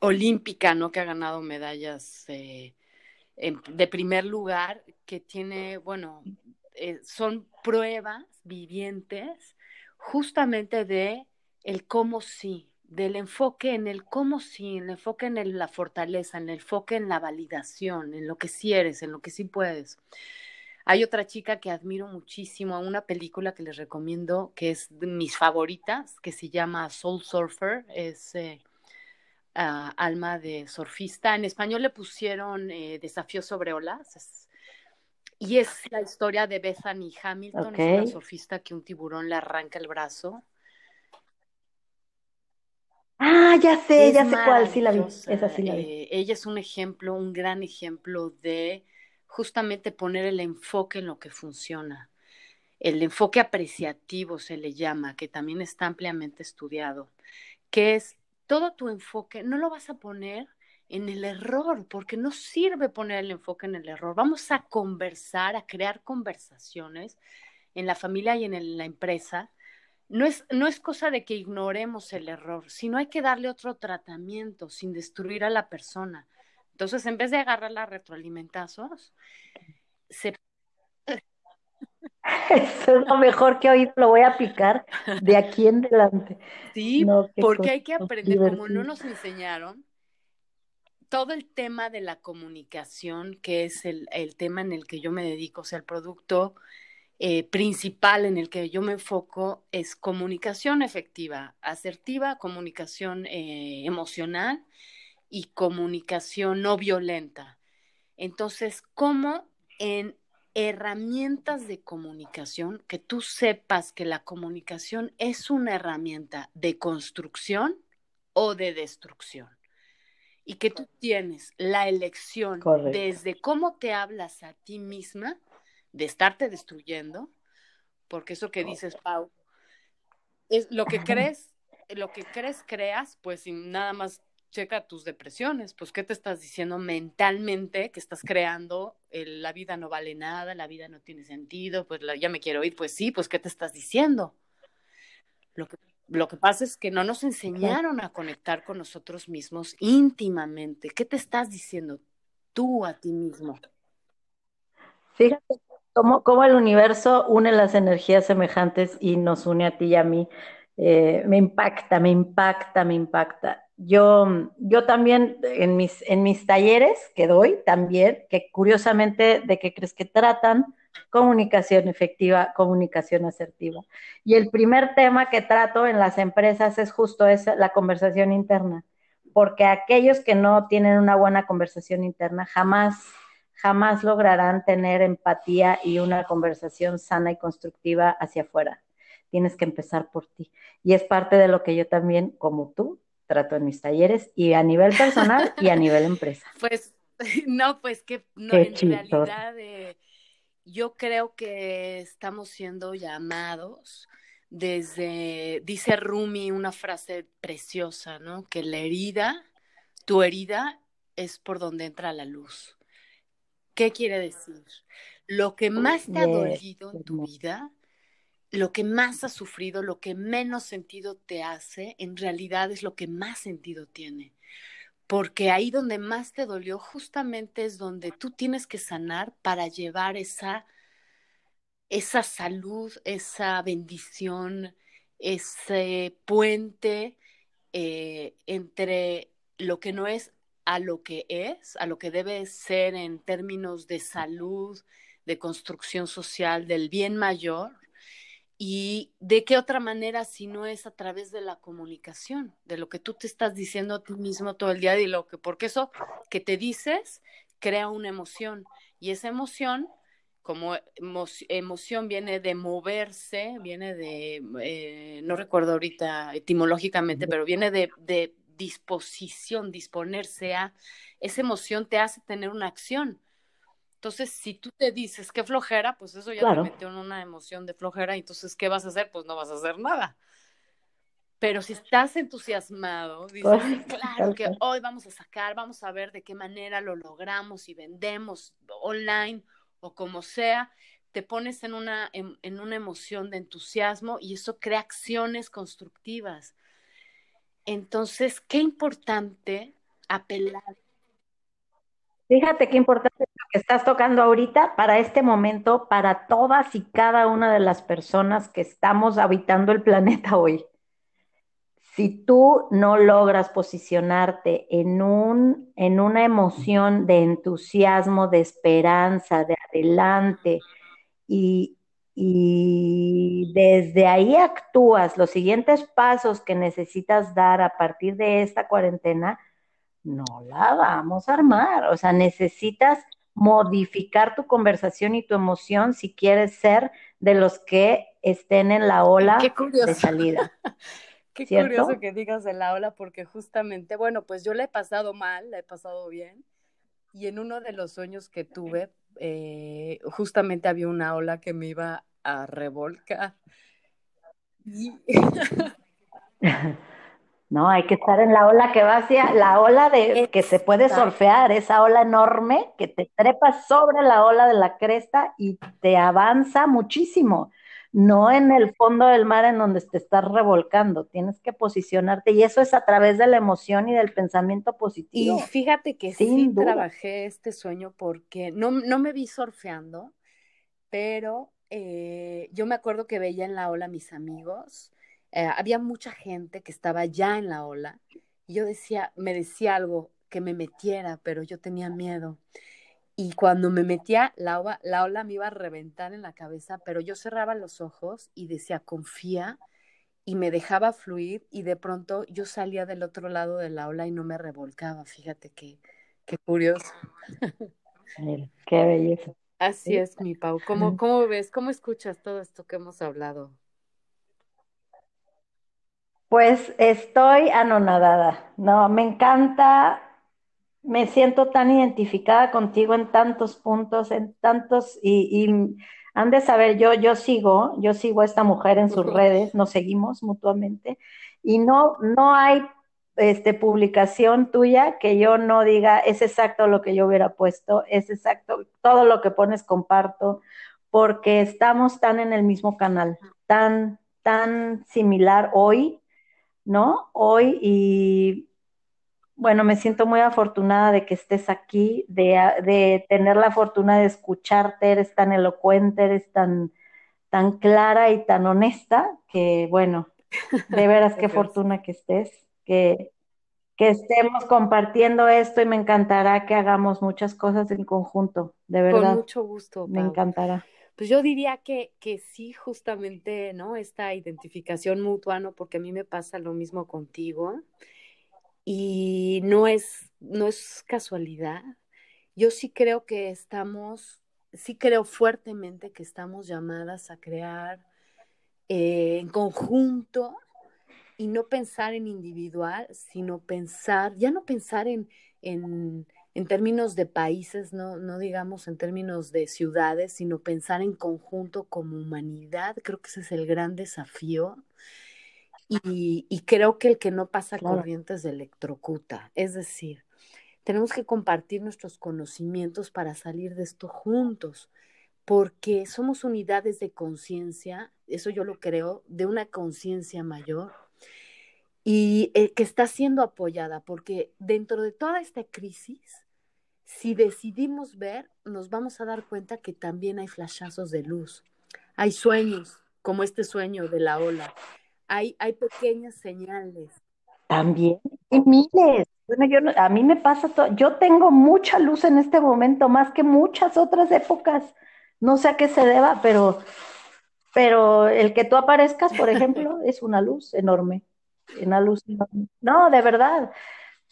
olímpica, ¿no? Que ha ganado medallas eh, de primer lugar, que tiene, bueno, eh, son pruebas vivientes justamente de el cómo sí, del enfoque en el cómo sí, el enfoque en la fortaleza, en el enfoque en la validación, en lo que sí eres, en lo que sí puedes. Hay otra chica que admiro muchísimo, una película que les recomiendo, que es de mis favoritas, que se llama Soul Surfer, es eh, uh, Alma de Surfista. En español le pusieron eh, Desafío sobre olas. y es la historia de Bethany Hamilton, okay. es una surfista que un tiburón le arranca el brazo Ah, ya sé, ya sé cuál, sí la vi. Esa sí la vi. Eh, ella es un ejemplo, un gran ejemplo de justamente poner el enfoque en lo que funciona. El enfoque apreciativo se le llama, que también está ampliamente estudiado, que es todo tu enfoque, no lo vas a poner en el error, porque no sirve poner el enfoque en el error. Vamos a conversar, a crear conversaciones en la familia y en la empresa no es, no es cosa de que ignoremos el error, sino hay que darle otro tratamiento sin destruir a la persona. Entonces, en vez de agarrar la retroalimentazos, se... Eso es lo mejor que hoy lo voy a aplicar de aquí en adelante. Sí, porque hay que aprender, como no nos enseñaron, todo el tema de la comunicación, que es el, el tema en el que yo me dedico, o sea, el producto eh, principal en el que yo me enfoco es comunicación efectiva, asertiva, comunicación eh, emocional y comunicación no violenta. Entonces, ¿cómo en herramientas de comunicación, que tú sepas que la comunicación es una herramienta de construcción o de destrucción? Y que tú tienes la elección desde cómo te hablas a ti misma de estarte destruyendo, porque eso que dices, Pau, es lo que crees, lo que crees, creas, pues sin nada más checa tus depresiones, pues qué te estás diciendo mentalmente que estás creando, la vida no vale nada, la vida no tiene sentido, pues ya me quiero ir, pues sí, pues qué te estás diciendo. Lo que, lo que pasa es que no nos enseñaron a conectar con nosotros mismos íntimamente. ¿Qué te estás diciendo tú a ti mismo? Fíjate cómo, el universo une las energías semejantes y nos une a ti y a mí. Eh, me impacta, me impacta, me impacta. Yo, yo también en mis, en mis talleres que doy también, que curiosamente, ¿de qué crees que tratan? Comunicación efectiva, comunicación asertiva. Y el primer tema que trato en las empresas es justo esa, la conversación interna, porque aquellos que no tienen una buena conversación interna jamás jamás lograrán tener empatía y una conversación sana y constructiva hacia afuera. Tienes que empezar por ti. Y es parte de lo que yo también, como tú, trato en mis talleres y a nivel personal y a nivel empresa. Pues no, pues que no, en realidad eh, yo creo que estamos siendo llamados desde, dice Rumi una frase preciosa, ¿no? Que la herida, tu herida es por donde entra la luz. ¿Qué quiere decir? Lo que más te ha dolido en tu vida, lo que más has sufrido, lo que menos sentido te hace, en realidad es lo que más sentido tiene. Porque ahí donde más te dolió justamente es donde tú tienes que sanar para llevar esa, esa salud, esa bendición, ese puente eh, entre lo que no es a lo que es, a lo que debe ser en términos de salud, de construcción social, del bien mayor, y de qué otra manera si no es a través de la comunicación, de lo que tú te estás diciendo a ti mismo todo el día y lo que, porque eso que te dices crea una emoción y esa emoción como emoción viene de moverse, viene de, eh, no recuerdo ahorita etimológicamente, pero viene de, de disposición, disponerse a, esa emoción te hace tener una acción. Entonces, si tú te dices que flojera, pues eso ya te metió en una emoción de flojera, y entonces, ¿qué vas a hacer? Pues no vas a hacer nada. Pero si estás entusiasmado, dices, claro que hoy vamos a sacar, vamos a ver de qué manera lo logramos y vendemos online o como sea, te pones en una, en una emoción de entusiasmo y eso crea acciones constructivas. Entonces, qué importante apelar. Fíjate qué importante estás tocando ahorita para este momento, para todas y cada una de las personas que estamos habitando el planeta hoy. si tú no logras posicionarte en, un, en una emoción de entusiasmo, de esperanza, de adelante, y, y desde ahí actúas los siguientes pasos que necesitas dar a partir de esta cuarentena, no la vamos a armar. O sea, necesitas modificar tu conversación y tu emoción si quieres ser de los que estén en la ola de salida. Qué curioso que digas de la ola, porque justamente, bueno, pues yo la he pasado mal, la he pasado bien, y en uno de los sueños que tuve, eh, justamente había una ola que me iba a revolcar. No, hay que estar en la ola que va hacia la ola de que se puede surfear, esa ola enorme que te trepas sobre la ola de la cresta y te avanza muchísimo. No en el fondo del mar en donde te estás revolcando, tienes que posicionarte y eso es a través de la emoción y del pensamiento positivo. Y fíjate que sí trabajé este sueño porque no, no me vi surfeando, pero eh, yo me acuerdo que veía en la ola a mis amigos eh, había mucha gente que estaba ya en la ola y yo decía, me decía algo que me metiera, pero yo tenía miedo. Y cuando me metía, la ola, la ola me iba a reventar en la cabeza, pero yo cerraba los ojos y decía, confía, y me dejaba fluir y de pronto yo salía del otro lado de la ola y no me revolcaba. Fíjate qué, qué curioso. qué belleza. Así es, mi Pau. ¿Cómo, ¿Cómo ves? ¿Cómo escuchas todo esto que hemos hablado? Pues estoy anonadada, no, me encanta, me siento tan identificada contigo en tantos puntos, en tantos, y, han de saber, yo, yo sigo, yo sigo a esta mujer en sus redes, nos seguimos mutuamente, y no, no hay este, publicación tuya que yo no diga, es exacto lo que yo hubiera puesto, es exacto, todo lo que pones comparto, porque estamos tan en el mismo canal, tan, tan similar hoy ¿no? Hoy y bueno, me siento muy afortunada de que estés aquí, de, tener la fortuna de escucharte, eres tan elocuente, eres tan, tan clara y tan honesta, que bueno, de veras qué fortuna que estés, que, que estemos compartiendo esto y me encantará que hagamos muchas cosas en conjunto, de verdad. Con mucho gusto. Me encantará. Pues yo diría que, que sí, justamente, ¿no? Esta identificación mutua, ¿no? Porque a mí me pasa lo mismo contigo y no es, no es casualidad. Yo sí creo que estamos, sí creo fuertemente que estamos llamadas a crear eh, en conjunto y no pensar en individual, sino pensar, ya no pensar en, en en términos de países, no, no digamos en términos de ciudades, sino pensar en conjunto como humanidad. Creo que ese es el gran desafío. Y, y creo que el que no pasa corrientes de electrocuta. Es decir, tenemos que compartir nuestros conocimientos para salir de esto juntos, porque somos unidades de conciencia, eso yo lo creo, de una conciencia mayor y eh, que está siendo apoyada, porque dentro de toda esta crisis, si decidimos ver, nos vamos a dar cuenta que también hay flashazos de luz. Hay sueños, como este sueño de la ola. Hay, hay pequeñas señales. También, y miles. Bueno, yo a mí me pasa todo. Yo tengo mucha luz en este momento, más que muchas otras épocas. No sé a qué se deba, pero, pero el que tú aparezcas, por ejemplo, es una luz enorme. Una luz enorme. No, de verdad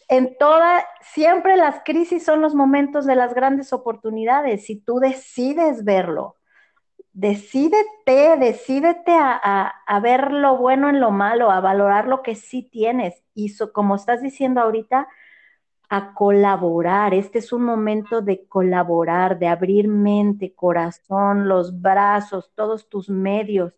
en toda, siempre las crisis son los momentos de las grandes oportunidades. Si tú decides verlo, decídete, decídete a, ver lo bueno en lo malo, a valorar lo que sí tienes. Y como estás diciendo ahorita, a colaborar. Este es un momento de colaborar, de abrir mente, corazón, los brazos, todos tus medios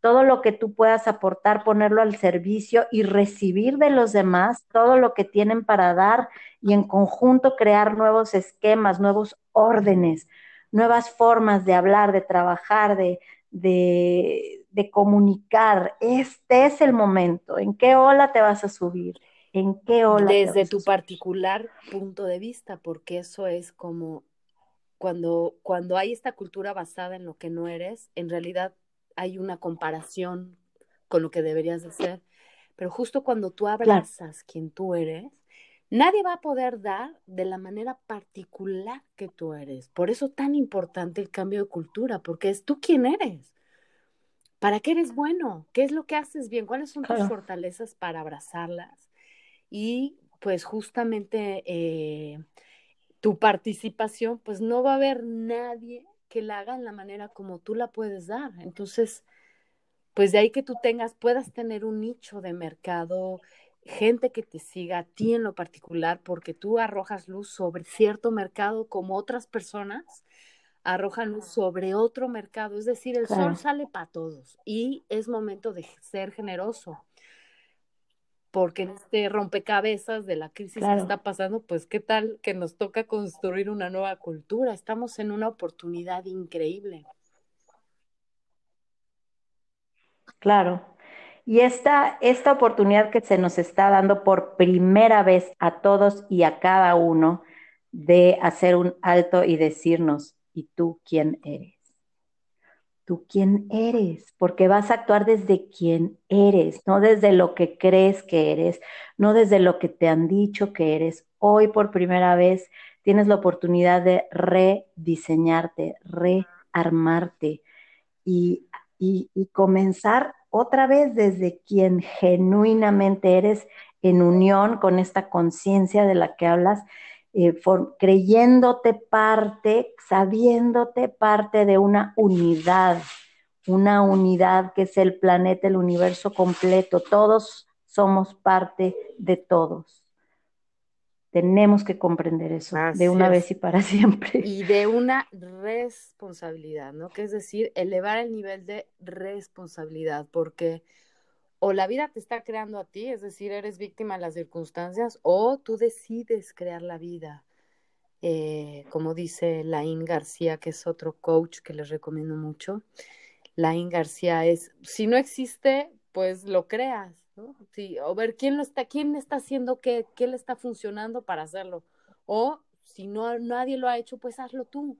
todo lo que tú puedas aportar, ponerlo al servicio y recibir de los demás todo lo que tienen para dar y en conjunto crear nuevos esquemas, nuevos órdenes, nuevas formas de hablar, de trabajar, de, de, comunicar. Este es el momento. ¿En qué ola te vas a subir? ¿En qué ola? Desde tu particular punto de vista, porque eso es como cuando, cuando hay esta cultura basada en lo que no eres, en realidad hay una comparación con lo que deberías de ser. pero justo cuando tú abrazas quien tú eres, nadie va a poder dar de la manera particular que tú eres. Por eso tan importante el cambio de cultura, porque es tú quien eres. ¿Para qué eres bueno? ¿Qué es lo que haces bien? ¿Cuáles son tus fortalezas para abrazarlas? Y pues justamente eh, tu participación, pues no va a haber nadie que la haga en la manera como tú la puedes dar. Entonces, pues de ahí que tú tengas, puedas tener un nicho de mercado, gente que te siga a ti en lo particular, porque tú arrojas luz sobre cierto mercado como otras personas arrojan luz sobre otro mercado. Es decir, el sol sale para todos y es momento de ser generoso. Porque en este rompecabezas de la crisis que está pasando, pues qué tal que nos toca construir una nueva cultura. Estamos en una oportunidad increíble. Claro. Y esta, esta oportunidad que se nos está dando por primera vez a todos y a cada uno de hacer un alto y decirnos, ¿y tú quién eres? ¿Tú quién eres? Porque vas a actuar desde quién eres, no desde lo que crees que eres, no desde lo que te han dicho que eres. Hoy por primera vez tienes la oportunidad de rediseñarte, rearmarte y, y, y comenzar otra vez desde quien genuinamente eres en unión con esta conciencia de la que hablas, eh, creyéndote parte, sabiéndote parte de una unidad, una unidad que es el planeta, el universo completo. Todos somos parte de todos. Tenemos que comprender eso de una vez y para siempre. Y de una responsabilidad, ¿no? Que es decir, elevar el nivel de responsabilidad, porque o la vida te está creando a ti, es decir, eres víctima de las circunstancias, o tú decides crear la vida. Eh, como dice Laín García, que es otro coach que les recomiendo mucho. Laín García es, si no existe, pues lo creas, o ver quién lo está, quién está haciendo qué, qué le está funcionando para hacerlo. O si no nadie lo ha hecho, pues hazlo tú.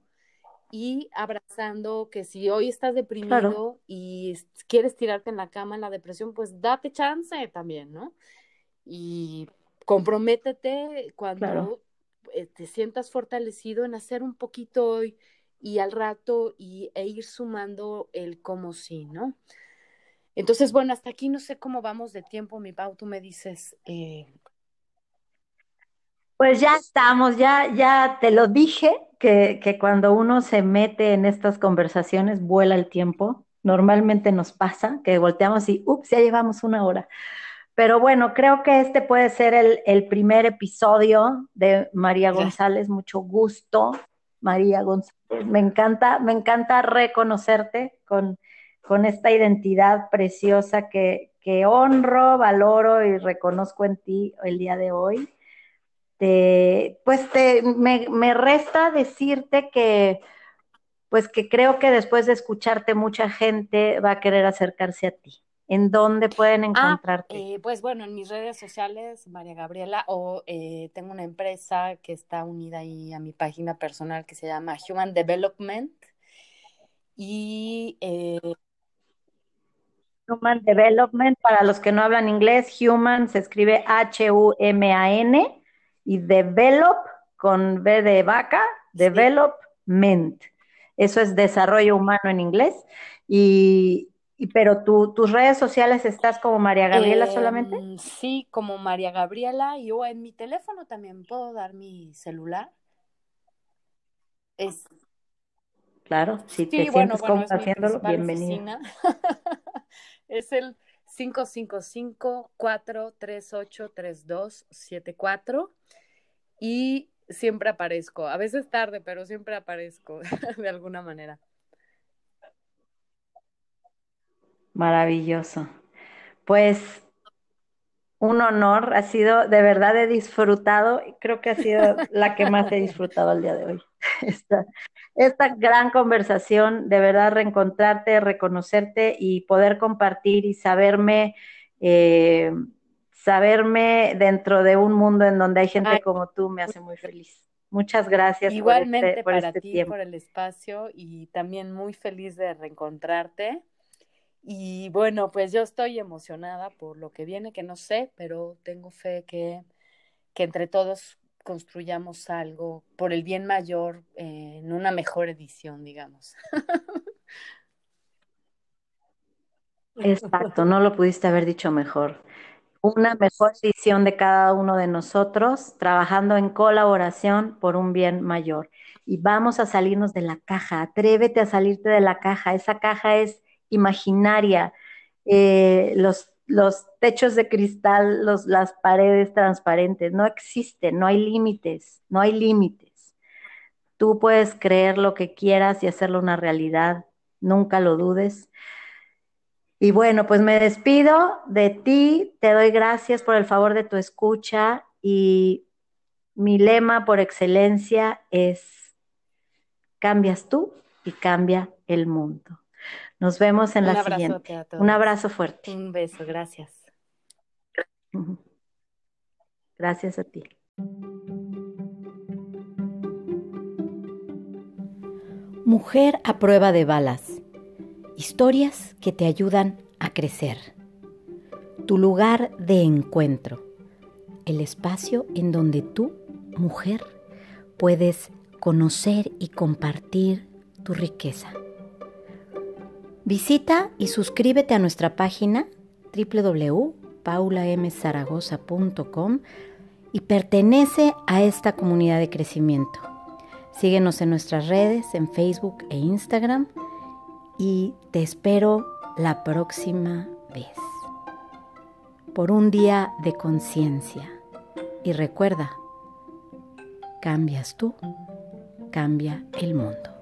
Y abrazando que si hoy estás deprimido y quieres tirarte en la cama en la depresión, pues date chance también, ¿no? Y comprométete cuando eh, te sientas fortalecido en hacer un poquito hoy y al rato y, e ir sumando el como sí, ¿no? Entonces, bueno, hasta aquí no sé cómo vamos de tiempo, mi Pau, tú me dices. Eh... Pues ya estamos, ya, ya te lo dije, que, que cuando uno se mete en estas conversaciones vuela el tiempo. Normalmente nos pasa que volteamos y, ups, ya llevamos una hora. Pero bueno, creo que este puede ser el, el primer episodio de María González. Mucho gusto, María González. Me encanta, me encanta reconocerte con con esta identidad preciosa que, honro, valoro y reconozco en ti el día de hoy. Pues te, me, resta decirte que, pues que creo que después de escucharte mucha gente va a querer acercarse a ti. ¿En dónde pueden ah, encontrarte? Eh, pues bueno, en mis redes sociales, María Gabriela, o eh, tengo una empresa que está unida ahí a mi página personal que se llama Human Development. Y eh, Human Development, para los que no hablan inglés, Human se escribe H-U-M-A-N y Develop con B de vaca, Development. Eso es desarrollo humano en inglés. Y, pero tus redes sociales estás como María Gabriela em, solamente? Sí, como María Gabriela. Y o en mi teléfono también puedo dar mi celular. Es Claro, si te sientes como haciéndolo, bienvenida. Es el 555-438-3274 y siempre aparezco. A veces tarde, pero siempre aparezco de alguna manera. Maravilloso. Pues un honor, ha sido, de verdad he disfrutado, creo que ha sido la que más he disfrutado el día de hoy. esta gran conversación, de verdad reencontrarte, reconocerte y poder compartir y saberme, eh, saberme dentro de un mundo en donde hay gente como tú me hace muy feliz. Muchas gracias. Igualmente por este, para ti, por el espacio y también muy feliz de reencontrarte Y bueno, pues yo estoy emocionada por lo que viene, que no sé, pero tengo fe que, que entre todos construyamos algo por el bien mayor eh, en una mejor edición, digamos. Exacto, no lo pudiste haber dicho mejor. Una mejor edición de cada uno de nosotros, trabajando en colaboración por un bien mayor. Y vamos a salirnos de la caja, atrévete a salirte de la caja. Esa caja es imaginaria. Eh, los, los techos de cristal, los, las paredes transparentes, no existen, no hay límites, no hay límites. Tú puedes creer lo que quieras y hacerlo una realidad, nunca lo dudes. Y bueno, pues me despido de ti, te doy gracias por el favor de tu escucha y mi lema por excelencia es, cambias tú y cambia el mundo. Nos vemos en la siguiente. Un abrazo fuerte. Un beso, gracias. Gracias a ti. Mujer a prueba de balas Historias que te ayudan a crecer. Tu lugar de encuentro. El espacio en donde tú, mujer, puedes conocer y compartir tu riqueza. Visita y suscríbete a nuestra página www.paulamzaragoza.com y pertenece a esta comunidad de crecimiento. Síguenos en nuestras redes, en Facebook e Instagram y te espero la próxima vez. Por un día de conciencia. Y recuerda, cambias tú, cambia el mundo.